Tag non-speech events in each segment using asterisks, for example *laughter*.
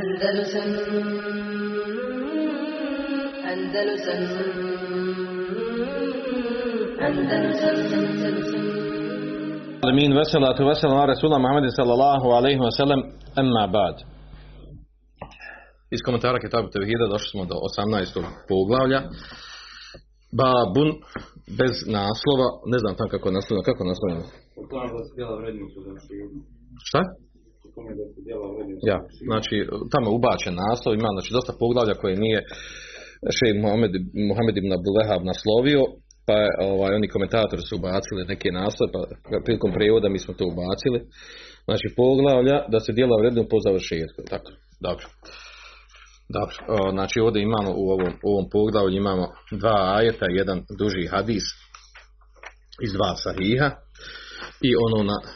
Andalusam Andalusam Andalusam Andalusam Alamin veselatu veselam ala Rasula Muhammedin sallallahu alaihi wa sallam emma ba'd. Iz komentara Kitabu Tevhida došli smo do 18. poglavlja. Babun bez naslova, ne znam tam kako je naslovljeno, kako je naslovljeno? Šta? Ja, znači tamo je ubačen naslov, ima znači dosta poglavlja koje nije šej Muhammed, Muhammed ibn Abdulehab naslovio, pa ovaj, oni komentatori su ubacili neke naslove, pa prilikom prijevoda mi smo to ubacili. Znači poglavlja da se djela vrednu po završetku. Tako, dobro. Dobro, o, znači ovdje imamo u ovom, u ovom poglavlju imamo dva ajeta, jedan duži hadis iz dva sahiha i ono na, e,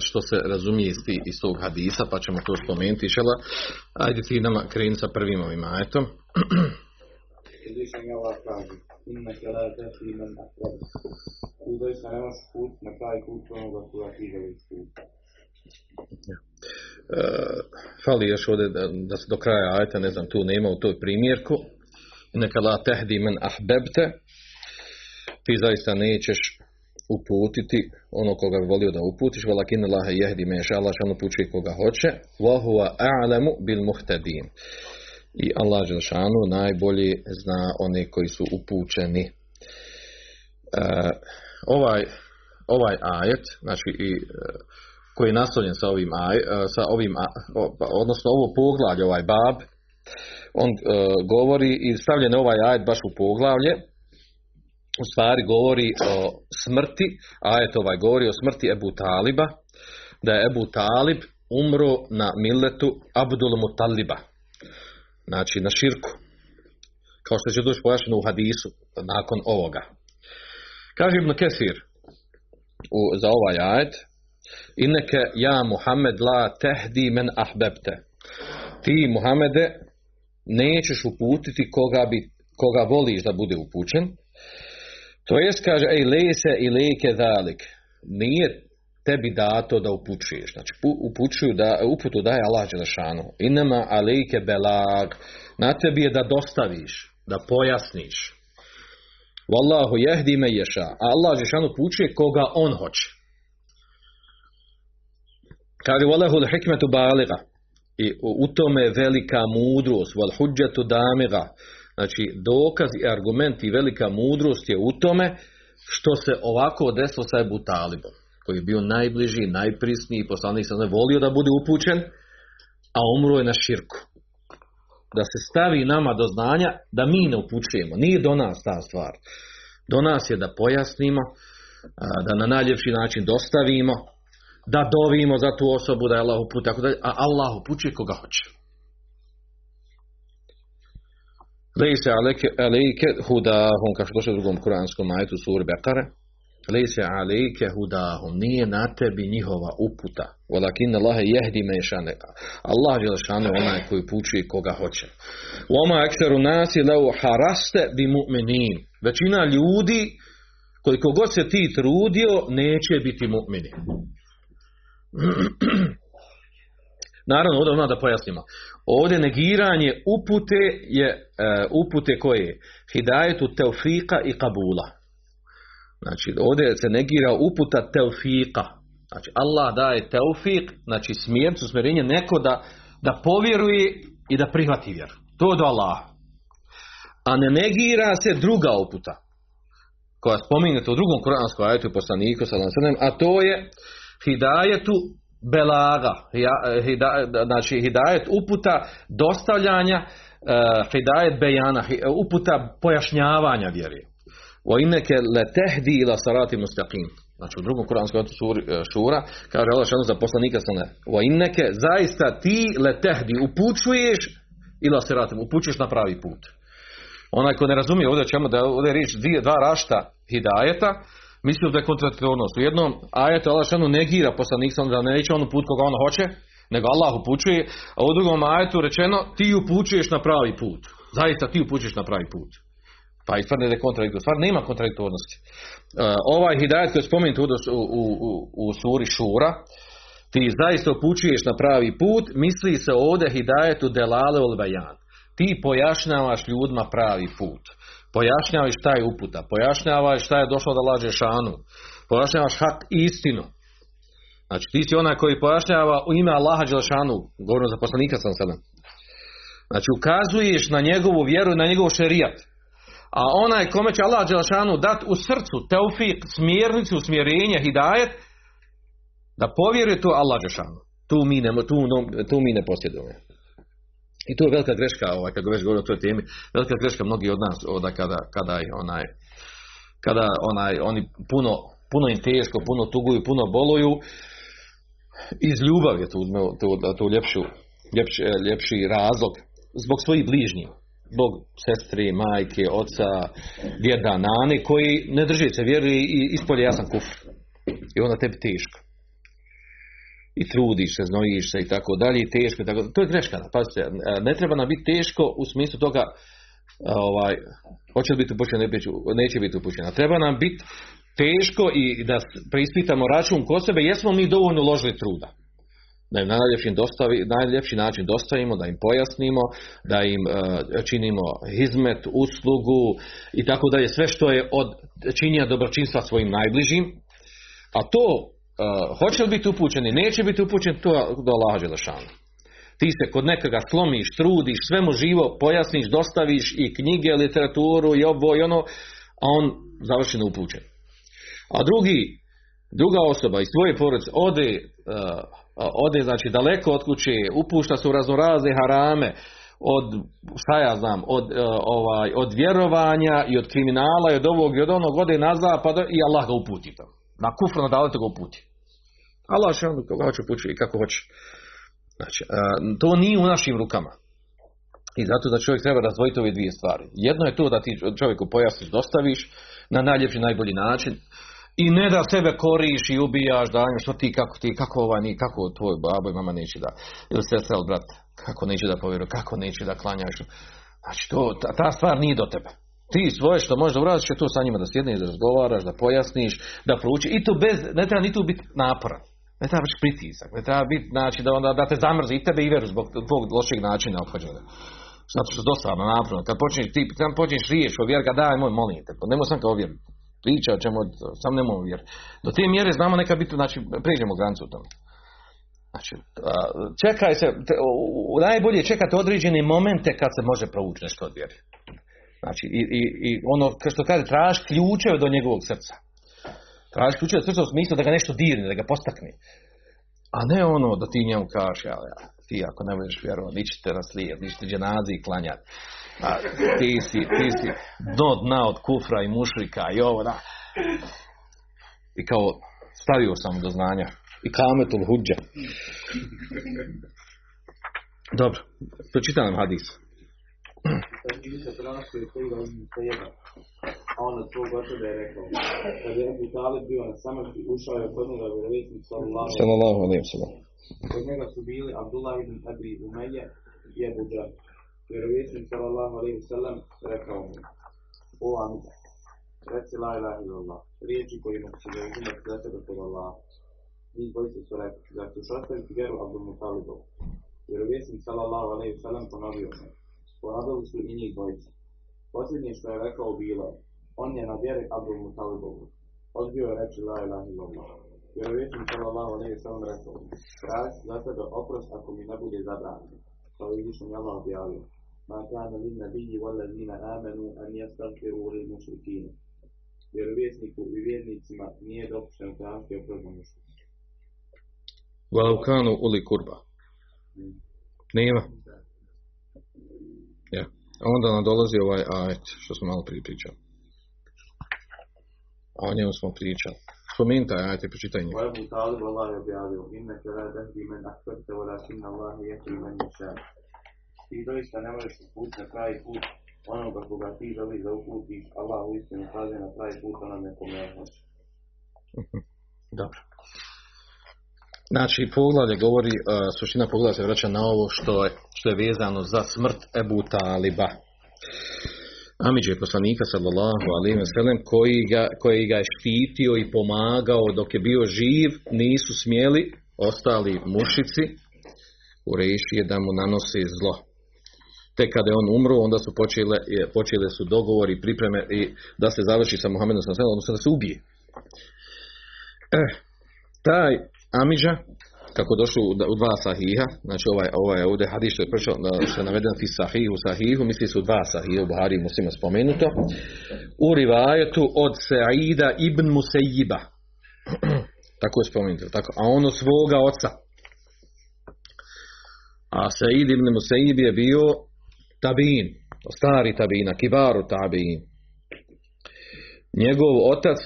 što se razumije iz, iz tog hadisa, pa ćemo to spomenuti šela. Ajde ti nama kreni sa prvim ovim ajetom. Uzvišen je Allah kaže, inneke la tehdi men ahbab. Ti doista nemaš put na kraj put onoga koga ti želiš put. E, fali još ovdje da, da se do kraja ajeta, ne znam, tu nema u toj primjerku. Neka la tehdi men ahbebte, ti zaista nećeš uputiti ono koga bi volio da uputiš, valakin Allahe jehdi me Allah šanu upućuje koga hoće, wa huwa a'lamu bil muhtadin. I Allah Želšanu najbolje zna one koji su upućeni. E, ovaj, ovaj ajet, znači i e, koji je naslonjen sa ovim, aj, e, sa ovim pa, odnosno ovo poglavlje, ovaj bab, on e, govori i stavljen je ovaj ajet baš u poglavlje, u stvari govori o smrti, ajet ovaj govori o smrti Ebu Taliba, da je Ebu Talib umro na milletu Abdul Mutaliba, znači na širku, kao što će doći pojašnjeno u hadisu nakon ovoga. Kaže Ibn Kesir u, za ovaj ajet, Inneke ja Muhammed la tehdi men ahbebte. Ti Muhammede nećeš uputiti koga, bi, koga voliš da bude upućen. To jest kaže, ej lese i leke dalik. Nije tebi dato da upućuješ. Znači pu- upućuju da, uputu daje Allah Đelešanu. Inama alejke belag. Na tebi je da dostaviš, da pojasniš. Wallahu jehdi me ješa. A Allah Đelešanu upućuje koga on hoće. Kaže, walahul hikmetu baliga. I u tome velika mudrost, wal hudžetu damiga. Znači, dokaz i argument i velika mudrost je u tome što se ovako desilo sa Ebu Talibom, koji je bio najbliži, najprisniji, poslanik sam volio da bude upućen, a umro je na širku. Da se stavi nama do znanja da mi ne upućujemo. Nije do nas ta stvar. Do nas je da pojasnimo, da na najljepši način dostavimo, da dovimo za tu osobu da je Allah uput, tako dalje, a Allah upućuje koga hoće. Lejse alejke, hudahum, kao što u drugom kuranskom ajetu suri Bekare, Lejse alejke hudahum, nije na tebi njihova uputa. Walakin Allahe jehdi me šane. Allah je onaj koji upućuje koga hoće. Wama ekseru nasi lau haraste bi mu'minin. Većina ljudi, koliko god se ti trudio, neće biti mu'mini. *clears throat* Naravno, ovdje odmah da pojasnimo. Ovdje negiranje upute je e, upute koje? Hidajetu teufika i kabula. Znači, ovdje se negira uputa teufika. Znači, Allah daje teufik, znači smjercu, smjerenje neko da, da povjeruje i da prihvati vjeru. To je do Allaha. A ne negira se druga uputa koja spominjete u drugom kuranskom ajetu poslaniku sallallahu a to je hidajetu belaga, znači hidajet uputa dostavljanja, eh, hidajet bejana, uputa pojašnjavanja vjeri. Wa inneke le tehdi ila sarati mustaqim. Znači u drugom kuranskom eh, šura kaže Allah šanu za poslanika sellem, wa inneke zaista ti le tehdi upućuješ ila sarati, upućuješ na pravi put. Onaj ko ne razumije ovdje o čemu da je ovdje riječ dvije, dva rašta hidajeta, mislim da je kontradiktornost. U jednom ajetu Allah šanu negira poslanik sam da neće on put koga on hoće, nego Allah upućuje, a u drugom ajetu rečeno ti upućuješ na pravi put. Zaista ti upućuješ na pravi put. Pa ispadne da je kontradiktornost. Stvar nema kontradiktornosti. Uh, ovaj hidajet koji je spomenut u, u, u, u suri Šura, ti zaista upućuješ na pravi put, misli se ovdje hidajetu delale ul bajan. Ti pojašnjavaš ljudima pravi put. Pojašnjavaš šta je uputa, pojašnjavaš šta je došlo da laže šanu, pojašnjavaš hak istinu. Znači ti si onaj koji pojašnjava u ime Allaha Đelšanu, govorim za poslanika sam sada. Znači ukazuješ na njegovu vjeru i na njegov šerijat. A onaj kome će Allah Đelšanu dat u srcu teufik, smjernicu, smjerenje, hidajet, da povjeruje to Allah Đelšanu. Tu mi ne, tu, tu mi ne posjedujemo. I to je velika greška, ovaj, kako već govorim o toj temi, velika greška mnogi od nas, oda, kada, kada onaj, kada onaj, oni puno, puno im teško, puno tuguju, puno boluju, iz ljubavi je tu, tu, tu ljepšu, ljepši, ljepši razlog, zbog svojih bližnjih, zbog sestri, majke, oca, djeda, nane, koji ne drži se vjeri i ispolje ja sam kufr. I onda tebi teško i trudiš se, znojiš se i tako dalje i teško i tako To je greška. Pazite, ne treba nam biti teško u smislu toga ovaj, hoće li biti upućen, neće biti upućen. Treba nam biti teško i da preispitamo račun kod sebe, jesmo mi dovoljno uložili truda. Da im na najljepši, dostavi, najljepši način dostavimo, da im pojasnimo, da im uh, činimo hizmet, uslugu i tako dalje, sve što je od činjenja dobročinstva svojim najbližim. A to uh, hoće li biti upućeni, neće biti upućen, to do Allaha Želešana. Ti se kod nekoga slomiš, trudiš, sve mu živo pojasniš, dostaviš i knjige, literaturu i ovo i ono, a on završeno upućen. A drugi, druga osoba iz tvoje porodice ode, uh, ode znači daleko od kuće, upušta se u raznorazne harame, od, šta ja znam, od, uh, ovaj, od vjerovanja i od kriminala i od ovog i od onog ode na zapad i Allah ga uputi tamo. Na kufru na dalete ga uputi. Allah će on koga hoće upući i kako hoće. Znači, to nije u našim rukama. I zato da čovjek treba razdvojiti ove dvije stvari. Jedno je to da ti čovjeku pojasniš, dostaviš na najljepši, najbolji način i ne da sebe koriš i ubijaš, da što ti, kako ti, kako ovaj, ni, kako tvoj babo i mama neće da, ili sestra ili brat, kako neće da povjeruje, kako neće da klanjaš. Znači, to, ta, ta stvar nije do tebe. Ti svoje što možeš da je to sa njima da sjedneš, da razgovaraš, da pojasniš, da prouči. I to bez, ne treba ni tu biti naporan. Ne treba biti pritisak. Ne treba biti, znači, da, onda, da te zamrzi i tebe i veru zbog tvog lošeg načina obhođenja. Zato što dosadno, naporno. Kad počneš ti, kad počneš riječ o vjer, daj moj, molim te, nemoj sam kao vjer. Priča o čemu, sam nemoj vjer. Do te mjere znamo neka biti, znači, pređemo granicu u tome. Znači, čekaj se, najbolje čekati određene momente kad se može provući nešto od vjeri. Znači, i, i, i ono, što kaže, traži ključeve do njegovog srca. Traži ključeve do srca u smislu da ga nešto dirne, da ga postakne. A ne ono da ti njemu kažeš, ja, ja, ti ako ne budeš vjerovati, nići te raslijed, nići te dženazi i klanjati. A, ti si, ti si do dna od kufra i mušrika i ovo, da. I kao, stavio sam do znanja. I kametul huđa. Dobro, pročitam se prenosi koji da uzmi sa. A on od svog očeva je rekao, kada je Ebu Talib bio na samrti, ušao je kod njega vjerovjesnik sallallahu alaihi wa sallam. Kod njega su bili Abdullah ibn Abi Umeje i Ebu Džar. Vjerovjesnik sallallahu alaihi sallam rekao mu, o Amida, reci la ilaha illallah, riječi kojima će da uzimati za tebe kod Allah. Njih dvojice su rekli, da ćeš ostaviti vjeru Abdul Mutalibov. Vjerovjesnik sallallahu alaihi sallam ponovio mu, Ponavili su i njih dvojica. Posljednje što je rekao bilo, on je na vjeri Abdul Mutalibovu. Odbio je reći la ilaha illallah. Vjerovjesnik sallallahu alejhi ve sellem rekao: "Traži za tebe oprost ako mi ne bude zabranjeno." Kao i više Allah objavio: "Ma kana lin nabiyyi wal ladina amanu an yastaghfiru lil mushrikeen." Vjerovjesniku i vjernicima nije dopušteno tražiti oprost za mušrike. Walau kanu uli kurba. Nema. Onda nam dolazi ovaj ajet, što smo malo prije pričali. A o njemu smo pričali. Spomenuti taj ajet i pročitaj njega. Wa Abu Talib Allah je objavio, innaka la tahdi man ahbabta walakin Allah yahdi man yasha. Ti doista ne možeš uputiti na pravi put onoga koga ti želiš da uputiš, Allah u istinu kaže na pravi put onome kome hoće. *laughs* Dobro. Znači, poglavlje govori, uh, suština poglavlja se vraća na ovo što je, što je vezano za smrt Ebu Taliba. Amidže poslanika sallallahu alaihi wa sallam koji ga, koji ga je štitio i pomagao dok je bio živ, nisu smjeli ostali mušici u rešije da mu nanose zlo. Tek kada je on umro, onda su počele, počele su dogovori i pripreme i da se završi sa Muhammedom sallallahu sellem, odnosno da se ubije. Eh, taj Amidža, kako došlo u, dva sahiha, znači ovaj, ovaj ovdje hadis što je prošao, što je naveden fi sahihu, sahihu, misli su dva sahiha, u Buhari muslima spomenuto, u rivajetu od Saida ibn Musejiba. *clears throat* tako je spomenuto, tako, a ono svoga oca. A Said ibn Musejib je bio tabin, stari tabina, kibaru tabin. Njegov otac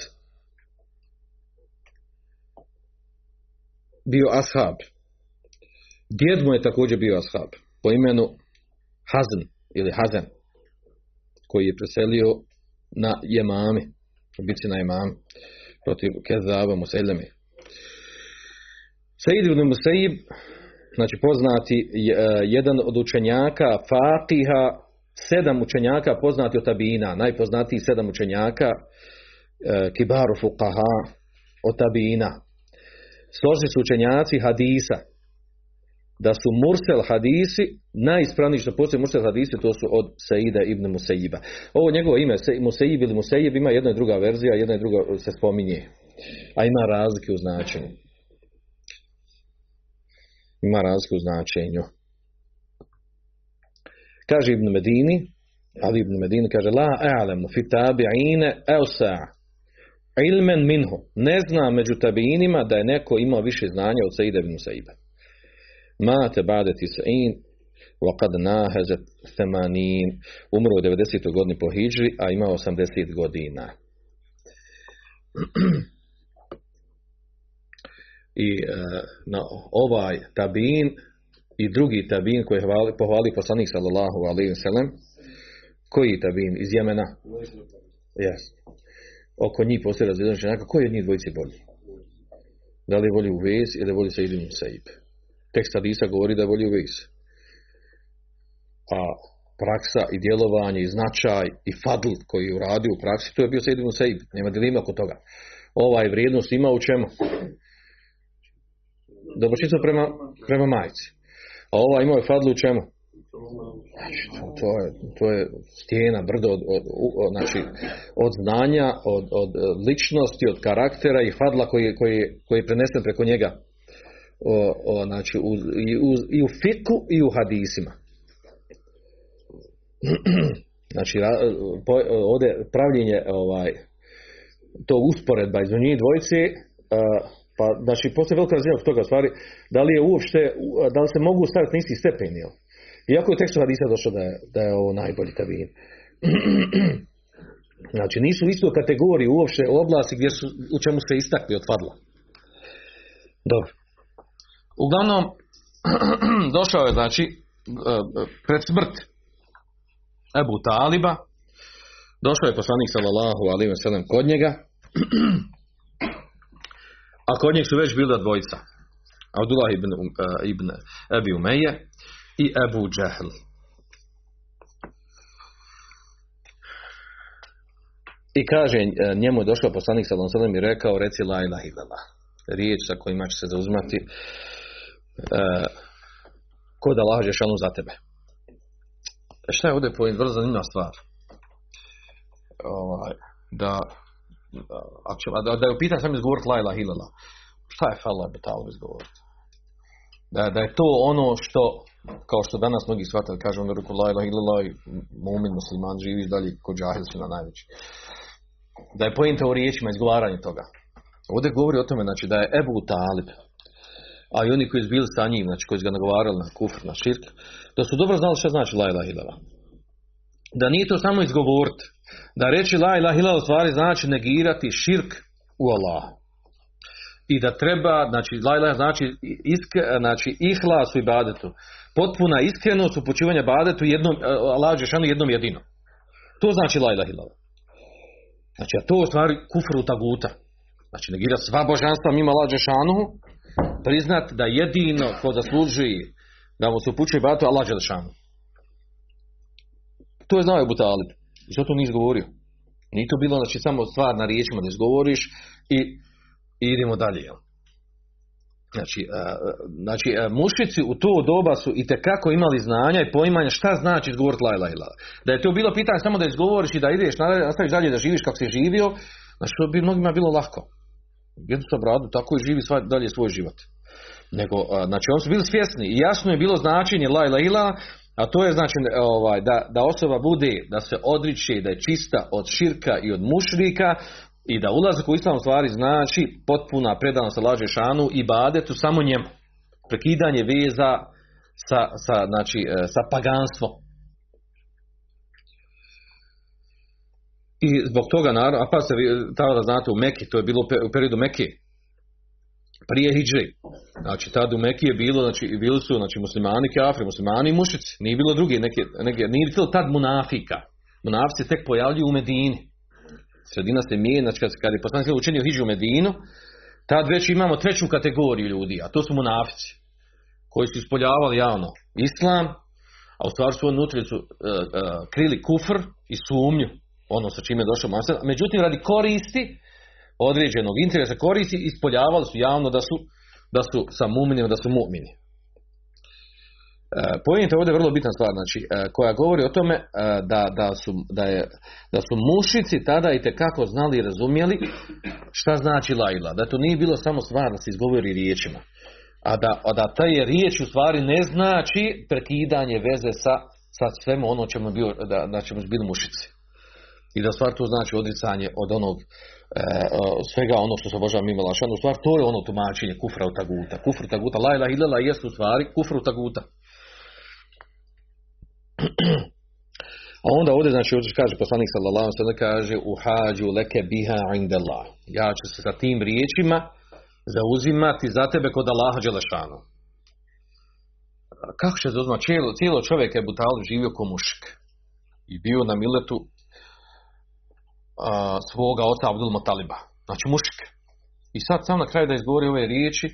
bio ashab. Djed mu je također bio ashab po imenu Hazn ili Hazen koji je preselio na Jemami, u bici na Jemami protiv Kezaba Museleme. Sejid ibn Musaib, znači poznati e, jedan od učenjaka Fatiha, sedam učenjaka poznati od Tabina, najpoznatiji sedam učenjaka e, Kibaru Fuqaha od Tabina. Složni su učenjaci hadisa da su mursel hadisi najispravniji što postoji mursel hadisi to su od Saida ibn Musaiba. Ovo njegovo ime Se- Musaib ili Musaib ima jedna i druga verzija, jedna i druga se spominje. A ima razlike u značenju. Ima razlike u značenju. Kaže Ibn Medini, Ali Ibn Medini kaže La a'lemu fi tabi'ine eusa ilmen minhu. Ne znam među tabiinima da je neko imao više znanja od Saida ibn Musaiba. Mate bade tis'in wa qad nahazat thamanin. Umro u 90. godini po hidžri, a imao 80 godina. I e, na ovaj tabin i drugi tabin koji je hvali, pohvali poslanik sallallahu alaihi sallam, koji tabin iz Jemena? Yes. Oko njih postoji razvijedan čenjaka, koji od njih dvojice bolji? Da li bolji Uvez ili voli Said ibn Saib? Tekst hadisa govori da je bolji Uvez. A praksa i djelovanje i značaj i fadl koji je uradio u praksi, to je bio Said ibn Saib. Nema dilema oko toga. Ovaj vrijednost ima u čemu? Dobročinstvo prema, prema majci. A ovaj imao je fadlu u čemu? Znači, to, je, to je stijena, brdo od, od, od, znači, od znanja, od, od e, ličnosti, od karaktera i fadla koji, koji, koji je prenesen preko njega. O, o, znači, u, i, u, i u fiku i u hadisima. *clears throat* Znači, po, ovdje pravljenje ovaj, to usporedba između njih dvojice, e, pa znači postoji velika razina toga stvari, da li je uopšte, da li se mogu staviti na isti stepen, jel? Iako je u tekstu hadisa došlo da je, da je ovo najbolji tabin. *clears throat* znači nisu u istoj kategoriji uopšte oblasti gdje su, u čemu se istakli od fadla. Dobro. Uglavnom, *clears throat* došao je znači e, pred smrt Ebu Taliba, došao je poslanik sallallahu alaihi wa sallam kod njega, *clears throat* a kod njeg su već bila dvojica. Abdullah ibn, uh, ibn Ebi Umeje i Ebu Džehl. I kaže, e, njemu je došao poslanik sellem i rekao, reci la ilaha illallah. Riječ sa kojima će se zauzmati e, kod Allah Žešanu za tebe. E, Šta je ovdje point? Vrlo zanimljiva stvar. Ovaj, da, da, da, je u pitanju sam izgovoriti la ilaha illallah. Šta je falla betalo izgovoriti? Da, da je to ono što, kao što danas mnogi shvatili, kažu ono ruku la i mumin musliman živi dalje kod džahilsina najveći. Da je pojenta u riječima izgovaranje toga. Ovdje govori o tome, znači da je Ebu Talib, a i oni koji su bili sa njim, znači koji su ga nagovarali na kufr, na širk, da su dobro znali šta znači la ilaha illallah. Da nije to samo izgovoriti. Da reći la ilaha illallah u stvari znači negirati širk u Allah. I da treba, znači la ilaha znači, isk, znači ihlas u ibadetu. Potpuna iskrenost upućivanja badetu jednom, eh, Allah jednom jedinom. To znači la ilaha illallah. Znači, a to je u stvari kufru taguta. Znači, negira sva božanstva mimo Allah Đešanu, priznat da jedino ko zaslužuje da mu se upućuje batu Allah Đešanu. To je znao Ebu Talib. I što to nije izgovorio? Nije to bilo znači, samo stvar na riječima da izgovoriš i, i idemo dalje. Znači, e, znači e, mušici u to doba su i tekako imali znanja i poimanja šta znači izgovoriti la ilaha. Da je to bilo pitanje samo da izgovoriš i da ideš, nastaviš dalje da živiš kako si živio, znači to bi mnogima bilo lako. Jednostavno bradu, tako i živi sva, dalje svoj život. Nego, a, znači oni su bili svjesni i jasno je bilo značenje la ilaha a to je znači ovaj, da, da osoba bude, da se odriče, da je čista od širka i od mušrika, i da ulazak u islam stvari znači potpuna predanost laže šanu i badetu samo njemu. Prekidanje veza sa, sa, znači, e, sa paganstvom. I zbog toga, naravno, a pa se tada da znate u Meki, to je bilo u periodu Meki, prije Hidžri. Znači, tada u Meki je bilo, znači, bili su znači, muslimani, kafri, muslimani i mušici. Nije bilo drugi, neke, neke, nije bilo tad munafika. Munafici tek pojavljuju u Medini sredina se mijenja, znači kad, kad je poslanik učinio hiđu Medinu, tad već imamo treću kategoriju ljudi, a to su munafici, koji su ispoljavali javno islam, a u stvari su unutra su uh, uh, krili kufr i sumnju, ono sa čime je došao Masad, međutim radi koristi, određenog interesa koristi, ispoljavali su javno da su, da su sa muminima, da su mu'mini. Pojenta ovdje je vrlo bitna stvar, znači, koja govori o tome da, da, su, da, je, da su mušici tada i tekako znali i razumjeli šta znači lajla. Da to nije bilo samo stvar da se izgovori riječima. A da, a da ta je riječ u stvari ne znači prekidanje veze sa, sa svemu ono čemu bio, da, da ćemo bili mušici. I da stvar to znači odricanje od onog e, svega ono što se obožava mimo lašanu. U stvari to je ono tumačenje kufra u taguta. Kufra u taguta, la ilaha illallah jest u stvari kufra u taguta. A onda ovdje, znači, ovdje kaže poslanik sallallahu alejhi ve kaže u hađu leke biha indallah. Ja ću se sa tim riječima zauzimati za tebe kod Allaha dželešanu. Kako će zauzimati? Cijelo, cijelo čovjek je butal živio ko mušik. I bio na miletu a, svoga oca Abdul Mutaliba. Znači mušik. I sad sam na kraju da izgovori ove riječi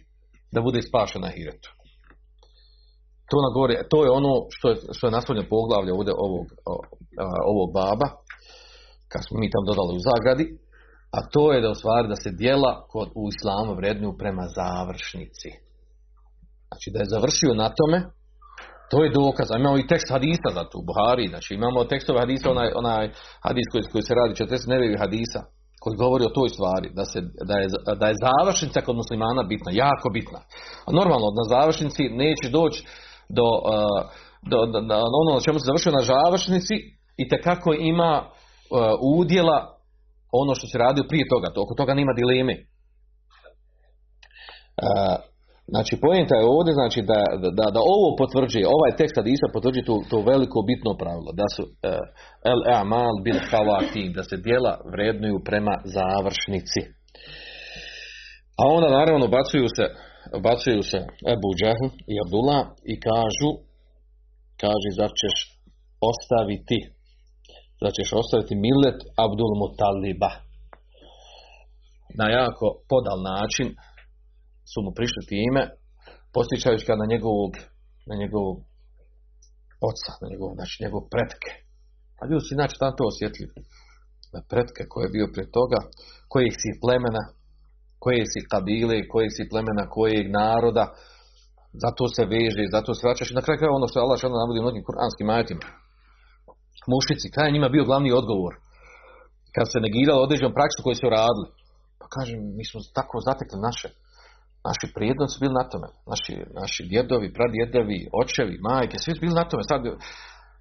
da bude spašen na hiretu. To, na gore, to je ono što je, što je naslovljeno poglavlje ovdje ovog, ovog baba, kad smo mi tam dodali u zagradi, a to je da u stvari da se dijela kod, u islamu vrednuju prema završnici. Znači da je završio na tome, to je dokaz. A imamo i tekst hadisa za tu, Buhari, znači imamo tekstove hadisa, onaj, onaj hadis koji, koji se radi 40 nevevi hadisa, koji govori o toj stvari, da, se, da, je, da je završnica kod muslimana bitna, jako bitna. A normalno, na završnici neće doći do, do, do, do ono na čemu se završio na završnici i tekako ima udjela ono što se radio prije toga, to, oko toga nema dileme. Znači, pojenta je ovdje, znači, da, da, da ovo potvrđuje, ovaj tekst Hadisa potvrđuje to, to veliko bitno pravilo, da su el amal bil havatim, da se dijela vrednuju prema završnici. A onda naravno bacuju se bacuju se Ebu Džehl i Abdullah i kažu kaže zar ćeš ostaviti zar ćeš ostaviti millet Abdul Mutaliba na jako podal način su mu prišli time postičajući ga na njegovog na njegovog oca, na njegov, znači njegov pretke. A ljudi su inače tam to osjetili. Na pretke koji je bio prije toga, kojih si plemena, koje si kabile, koje si plemena, kojeg naroda, zato se veže, zato se vraćaš. Na kraju kraja ono što je Allah šalno navodi u mnogim kuranskim ajetima. Mušici, kaj je njima bio glavni odgovor? Kad se negiralo određenom praksu koju su radili. Pa kažem, mi smo tako zatekli naše. Naši prijednici su bili na tome. Naši, naši djedovi, pradjedovi, očevi, majke, svi su bili na tome. Sad,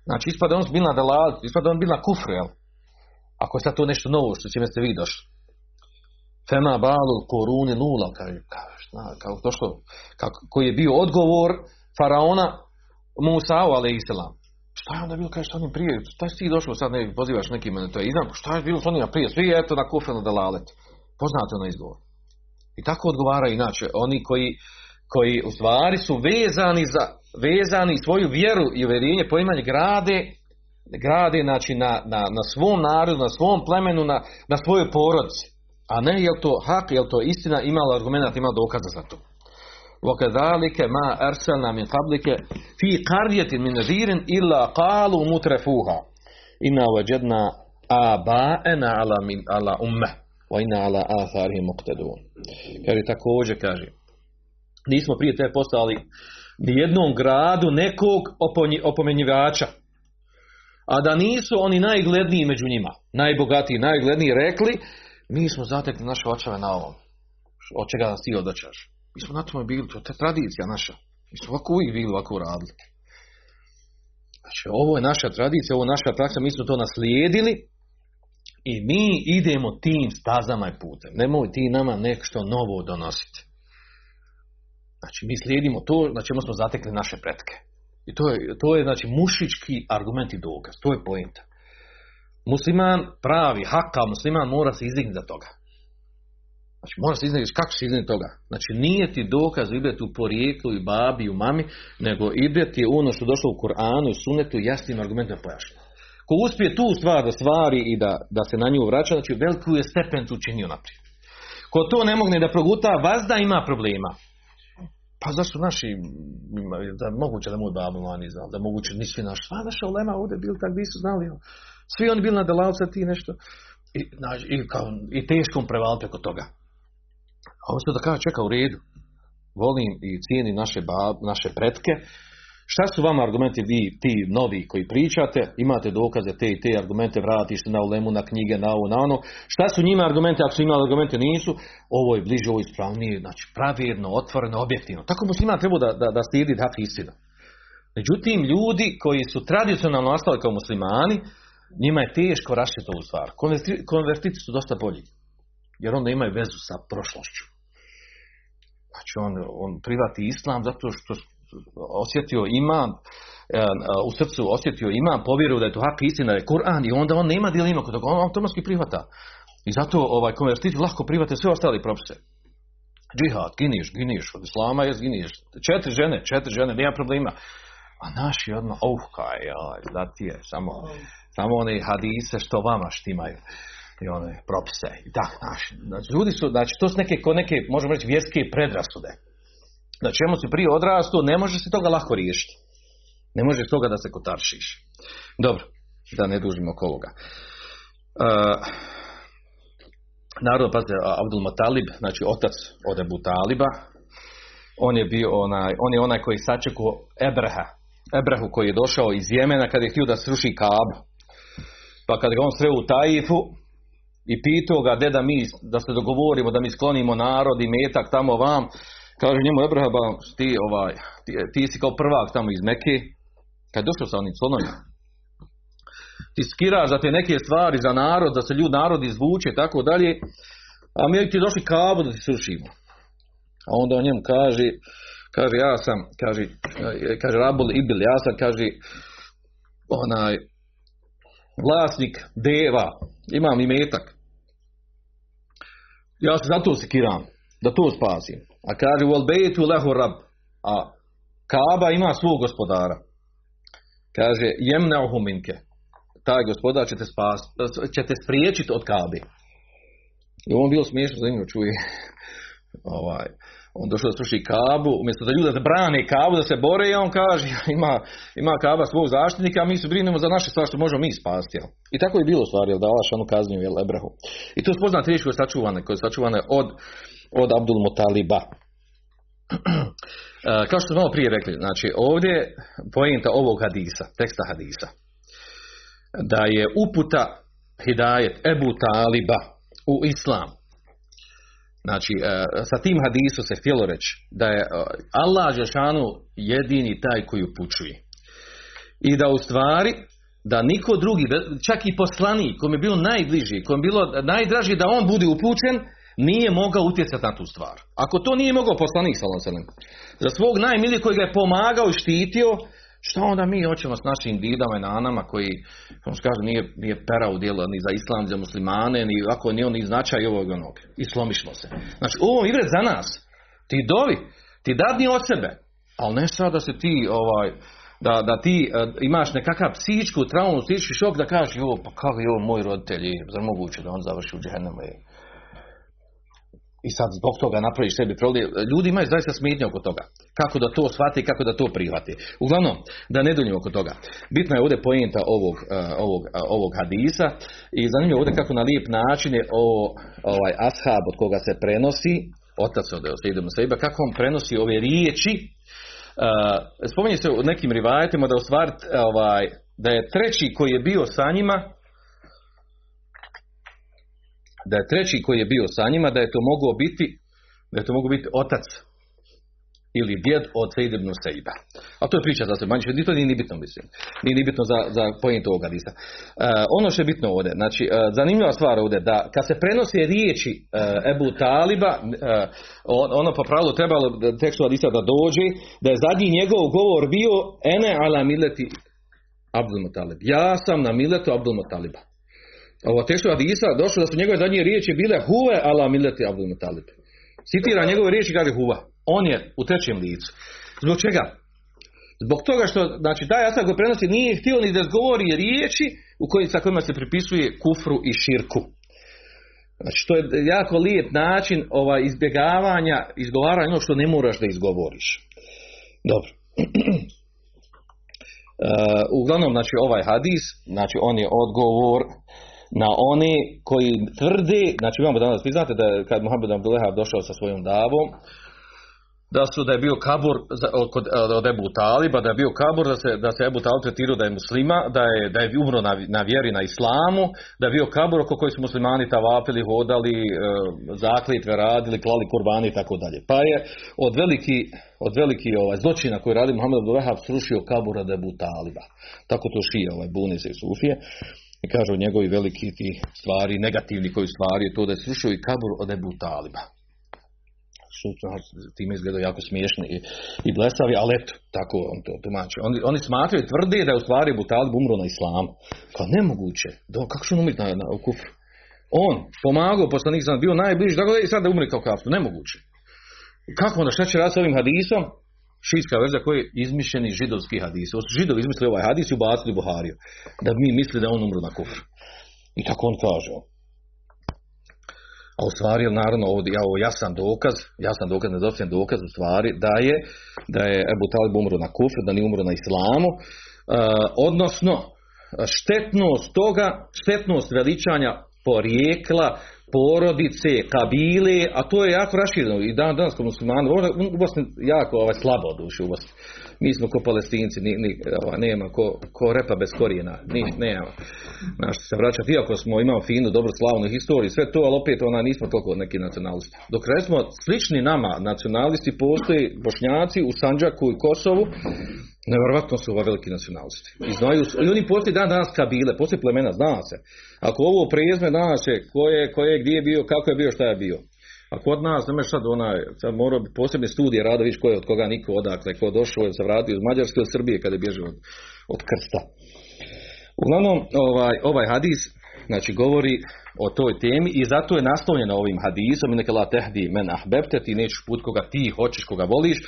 znači, ispada on bil na dalal, ispada on bil na kufru, jel? Ako je sad to nešto novo što čime ste vi došli. Fema balu koruni nula, kaže, kako to što, kako, koji je bio odgovor faraona Musa ale islam. Šta je onda bilo, kaže, što onim prije, šta si ti došao sad, ne pozivaš nekim, to je iznam, šta je bilo s onima prije, svi eto na kufre na dalalet. Poznate onaj izgovor. I tako odgovara inače, oni koji, koji u stvari su vezani za, vezani svoju vjeru i uvjerenje, poimanje grade, grade znači na, na, na svom narodu, na svom plemenu, na, na svojoj porodici. A ne je to hak, je to istina, imala argumenat, imala dokaza za to. وكذلك ما أرسلنا من قبلك في قرية من نذير إلا قالوا مترفوها إنا وجدنا آباءنا على من على أمة وإنا على آثارهم مقتدون kaže također kaže nismo prije te poslali nijednom gradu nekog oponji- opomenjivača. A da nisu oni najgledniji među njima, najbogatiji, najgledniji rekli, mi smo zatekli naše očeve na ovom. Od čega nas ti odačaš? Mi smo na tome bili, to je tradicija naša. Mi smo ovako uvijek bili ovako radili. Znači, ovo je naša tradicija, ovo je naša praksa, mi smo to naslijedili i mi idemo tim stazama i putem. Nemoj ti nama nešto novo donositi. Znači, mi slijedimo to na čemu smo zatekli naše pretke. I to je, to je znači, mušički argument i dokaz. To je pojenta. Musliman pravi, haka, musliman mora se izdignuti za toga. Znači, mora se izdignuti, kako se izdignuti toga? Znači, nije ti dokaz ibret u porijeklu i babi i u mami, nego ibret je ono što došlo u Koranu i sunetu jasnim argumentom pojašnjeno. Ko uspije tu stvar da stvari i da, da se na nju vraća, znači veliku je stepencu učinio naprijed. Ko to ne mogne da proguta, vazda ima problema. Pa zašto naši, da moguće da moj babo mani znao, da moguće nisi naš, sva naša ulema ovdje bili tak nisu znali. ono. Svi oni bili na delavca ti nešto. I, znači, i, kao, i teškom prevaliti preko toga. A on se da kaže, čeka u redu. Volim i cijenim naše, naše pretke. Šta su vama argumenti vi, ti novi koji pričate, imate dokaze te i te argumente, vratiš se na ulemu, na knjige, na ovo, na ono. Šta su njima argumente, ako su imali argumente, nisu. Ovo je bliže, ovo je ispravnije, znači pravedno, otvoreno, objektivno. Tako musliman treba da, da, da slijedi da istinu. Međutim, ljudi koji su tradicionalno nastali kao muslimani, njima je teško rašiti ovu stvar. Konverti- Konvertiti su dosta bolji. Jer onda imaju vezu sa prošlošću. Znači on, on privati islam zato što osjetio imam, e, u srcu osjetio imam, povjeruju da je to hak istina, da je Kur'an i onda on nema dilema kod toga, on automatski prihvata. I zato ovaj konvertiti lahko private sve ostale propise. Džihad, giniš, giniš, od islama je giniš. Četiri žene, četiri žene, nema problema. A naši odmah, oh, kaj, joj, da ti je, samo, samo one hadise što vama štimaju. I one propise. I tak, naši. Znači, ljudi su, znači, to su neke, ko neke, možemo reći, vjerske predrasude. Na čemu si prije odrastu, ne može se toga lako riješiti. Ne može toga da se kotaršiš. Dobro, da ne dužimo oko ovoga. Uh, naravno, pazite, Abdul Matalib, znači otac od Ebu Taliba, on je bio onaj, on je onaj koji sačekao Ebreha, Ebrehu koji je došao iz Jemena kad je htio da sruši Kab. Pa kad ga on sreo u Tajifu i pitao ga de da mi, da se dogovorimo, da mi sklonimo narod i metak tamo vam, kaže njemu Ebreha, ba, ti, ovaj, ti, ti si kao prvak tamo iz Mekke, kad je došao sa onim slonovima, ti skiraš za te neke stvari za narod, da se ljud narod izvuče tako dalje, a mi ti došli kabu da ti srušimo. A onda on njemu kaže, kaže ja sam, kaže, kaže Rabul Ibil, ja sam, kaže, onaj, vlasnik deva, imam i metak. Ja se zato sekiram, da to spasim. A kaže, wal bejtu lehu rab, a Kaba ima svog gospodara. Kaže, jemnauhu minke. Taj gospodar će te, spas, će te spriječiti od Kabe. I on bilo smiješno zanimljivo čuje. *laughs* ovaj, on došao da sluši Kabu, umjesto da ljudi da brane Kabu, da se bore, on kaže, *laughs* ima, ima Kaba svog zaštitnika, a mi se brinemo za naše stvari što možemo mi spasti. Jel? I tako je bilo u stvari, jel, da Allah šanu kaznju, jel, Ebrahu. I to je spoznat riječ koje je sačuvane, koje je sačuvane od, od Abdul Mutaliba. E, *clears throat* Kao što smo malo prije rekli, znači ovdje je pojenta ovog hadisa, teksta hadisa, da je uputa hidajet Ebu Taliba u islam. Znači, e, sa tim hadisom se htjelo reći da je e, Allah Žešanu jedini taj koji upućuje. I da u stvari, da niko drugi, čak i poslanik, kom je bilo najbliži, kom je bilo najdraži da on bude upućen, nije mogao utjecati na tu stvar. Ako to nije mogao poslanik, sallam, za svog najmilijeg koji ga je pomagao i štitio, šta onda mi hoćemo s našim didama i nanama koji, kako se kaže, nije, nije pera u dijelu ni za islam, za muslimane, ni ako ni on ni značaj ovog onog. I slomišmo se. Znači, ovo je za nas. Ti dovi, ti dadni od sebe, ali ne sad da se ti, ovaj, da, da ti uh, imaš nekakav psihičku traumu, psihički šok da kažeš, jo, pa kako je ovo moj roditelj, zar moguće da on završi u džehennemu. I sad zbog toga napraviš sebi problem. Ljudi imaju zaista smetnje oko toga. Kako da to shvati, kako da to prihvati. Uglavnom, da ne duljimo oko toga. Bitna je ovdje pojenta ovog, ovog, ovog hadisa i zanimljivo ovdje kako na lijep način je ovo, ovaj ashab od koga se prenosi, otac od ibn Sejba, kako on prenosi ove riječi. Spominje se u nekim rivajetima da u ovaj, da je treći koji je bio sa njima da je treći koji je bio sa njima, da je to mogao biti da je to mogao biti otac ili djed od Sejid ibn Sejba. A to je priča za se manje, to nije ni bitno, mislim. Nije ni bitno za, za pojent ovog hadisa. E, ono što je bitno ovdje, znači, e, zanimljiva stvar ovdje, da kad se prenose riječi e, Ebu Taliba, e, on- ono po pravilu trebalo tekstu hadisa da dođe, da je zadnji njegov govor bio ene ala mileti Abdul Mutalib. Ja sam na miletu Abdul Mutaliba. Ovo tekstu hadisa došlo da su njegove zadnje riječi bile huve ala mileti Abdul Mutalib. Citira njegove riječi kaže huva. On je u trećem licu. Zbog čega? Zbog toga što, znači, taj asad koji prenosi nije htio ni da izgovori riječi u kojim sa kojima se pripisuje kufru i širku. Znači, to je jako lijep način ovaj, izbjegavanja, izgovaranja onog što ne moraš da izgovoriš. Dobro. *clears throat* E, uglavnom, znači, ovaj hadis, znači, on je odgovor na one koji tvrde, znači imamo danas, vi znate da je kad Muhammed Abdullah došao sa svojom davom, da su da je bio kabur od, od Ebu Taliba, da je bio kabur, da se, da se Ebu Talib tretirao da je muslima, da je, da je umro na, na vjeri na islamu, da je bio kabur oko koji su muslimani tavapili, hodali, e, zakljetve radili, klali kurbani i tako dalje. Pa je od veliki, od veliki ovaj, zločina koji radi Muhammed Abdul Wahab srušio kabur od Ebu Taliba. Tako to šije, ovaj, buni se i sufije. I kažu njegovi veliki ti stvari, negativni koji stvari, je to da je srušio i kabur od Ebu Taliba time izgledaju jako smiješni i, i blesavi, ali eto, tako on to tumači. Oni, oni smatraju, tvrde da je u stvari Abu Talib umro na islamu. Kao nemoguće. Da, kako će on umriti na, na, kufru? On pomagao poslanik sam bio najbliži, tako da i sad da umre kao kafir. Nemoguće. Kako onda, šta će raditi s ovim hadisom? Šijska verzija koji je izmišljeni židovski hadis. Ovo su židovi izmislili ovaj hadis i ubacili Buhariju. Da mi mislili da on umro na kufru. I tako on kaže. A u stvari, naravno, ovdje ja, ovo jasan dokaz, jasan dokaz, nedosljedan dokaz u stvari da je, da je Ebu Talib umro na kufru, da nije umro na islamu, e, odnosno štetnost toga, štetnost veličanja porijekla, porodice, kabile, a to je jako rašireno i dan danas kod muslimana, u Bosni jako ovaj, slabo duše u Bosni. Mi smo ko palestinci, ni, ni, ovaj, nema ko, ko repa bez korijena, ni, nema. Znaš, se vraćati, iako smo imamo finu, dobro slavnu historiju, sve to, ali opet ona nismo toliko neki nacionalisti. Dok recimo slični nama nacionalisti postoji bošnjaci u Sanđaku i Kosovu, nevjerojatno su ova veliki nacionalisti. I znaju, i oni postoji dan danas kabile, postoji plemena, zna se. Ako ovo prijezme danas je ko je, ko je, gdje je bio, kako je bio, šta je bio. A kod nas, ne sad onaj, sad morao bi posebne studije rada, viš ko je od koga niko odakle, ko došao, je se vratio iz Mađarske od Srbije kada je bježao od, od krsta. Uglavnom, ovaj, ovaj hadis, znači govori o toj temi i zato je naslonjena ovim hadisom i neka la tehdi men ahbebte, ti nećeš put koga ti hoćeš, koga voliš,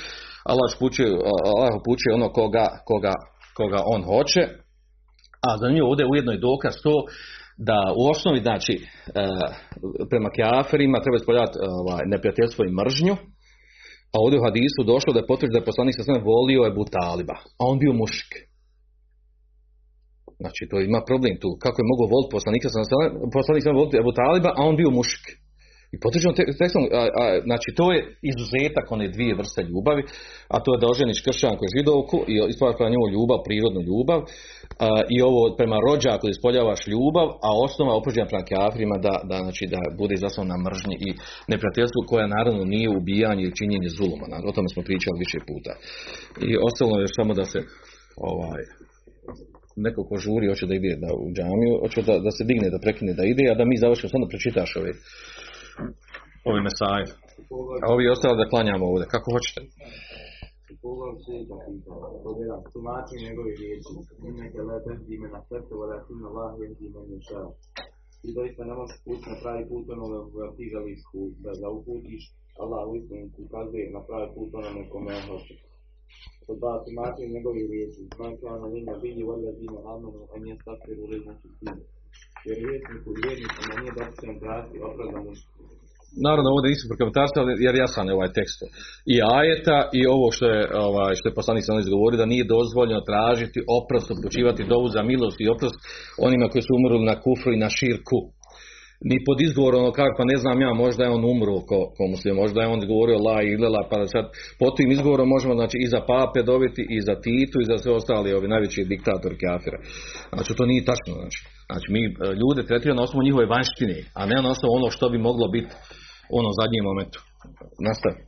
Allah upućuje, Allah upućuje ono koga, koga, koga on hoće, a za nju ovdje ujedno je dokaz to da u osnovi, znači, e, prema kjaferima treba ispoljavati ovaj, neprijateljstvo i mržnju, a ovdje u hadisu došlo da je potvrđeno da je poslanik sa sve volio je Taliba, a on bio mušik. Znači, to ima problem tu. Kako je mogao voliti poslanika sa poslanik sam voliti Ebu Taliba, a on bio mušik. I potvrđeno te, tekstom, a, a, znači to je izuzetak one dvije vrste ljubavi, a to je da oženiš kršćanku i židovku i ispravljaš prema njemu ljubav, prirodnu ljubav, a, i ovo prema rođaku da ispoljavaš ljubav, a osnova opođenja prema kafirima da, da, znači, da bude zasnovana na mržnji i neprijateljstvu koja naravno nije ubijanje ili činjenje zuluma. O tome smo pričali više puta. I ostalo je samo da se ovaj, neko ko žuri hoće da ide da u džamiju, hoće da, da se digne, da prekine da ide, a da mi završimo, samo da prečitaš ove, ove mesaje. A ovi ostali da klanjamo ovdje, kako hoćete. Riječi. Srce, Allah ješa. Ti doista ne možeš put na pravi put onome koga ti želiš put, da ga uputiš. Allah u istinu ti ukazuje na pravi put onome kome on hoće. Pod dva, tumači njegovi riječi. Man kana linja bili wala dina amanu, a nije stakfiru lezna čistinu. Jer i vjernicima nije dopušten tražiti opravda mušku. Naravno, ovdje nisu prokomentarstva, jer jasan je ovaj tekst. I ajeta i ovo što je, ovaj, što je poslanik sam izgovorio, da nije dozvoljeno tražiti oprost, upućivati dovu za milost i oprost onima koji su umrli na kufru i na širku. ni pod izgovorom ono kako, ne znam ja, možda je on umro ko, ko muslim, možda je on govorio la i lela, pa sad pod tim izgovorom možemo znači i za pape dobiti, i za Titu, i za sve ostali ovi najveći diktatori kafira. Znači to nije tačno, znači. Znači mi e, ljude tretiramo na osnovu njihove vanštine, a ne na osnovu ono što bi moglo biti u onom zadnjem momentu. Nastavi.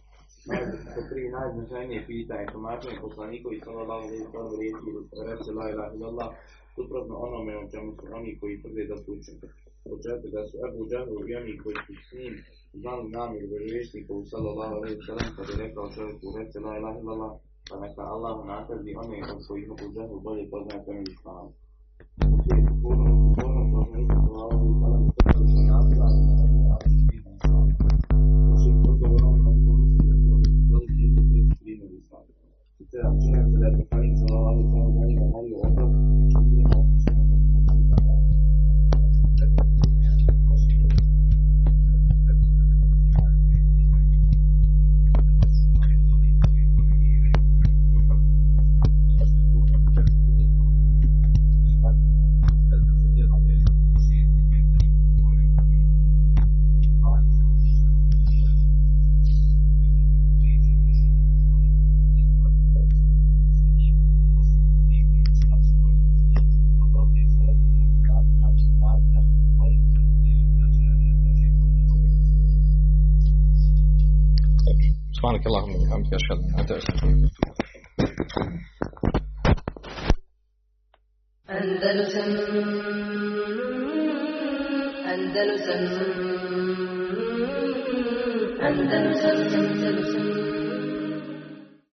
To tri najznačajnije pitanje, tumačenje poslanikovi sallallahu alejhi ve sellem riječi reci la ilaha illallah suprotno onome o čemu su oni koji tvrde da su. Početak da su Ebu Džahlu i oni koji su s njim znali namjer vjerovjesnikovu sallallahu alejhi ve sellem kad je rekao čovjeku reci la ilaha illallah pa neka Allah nagradi one od kojih Ebu Džahlu bolje poznaje temelj islama. Se yaşadım.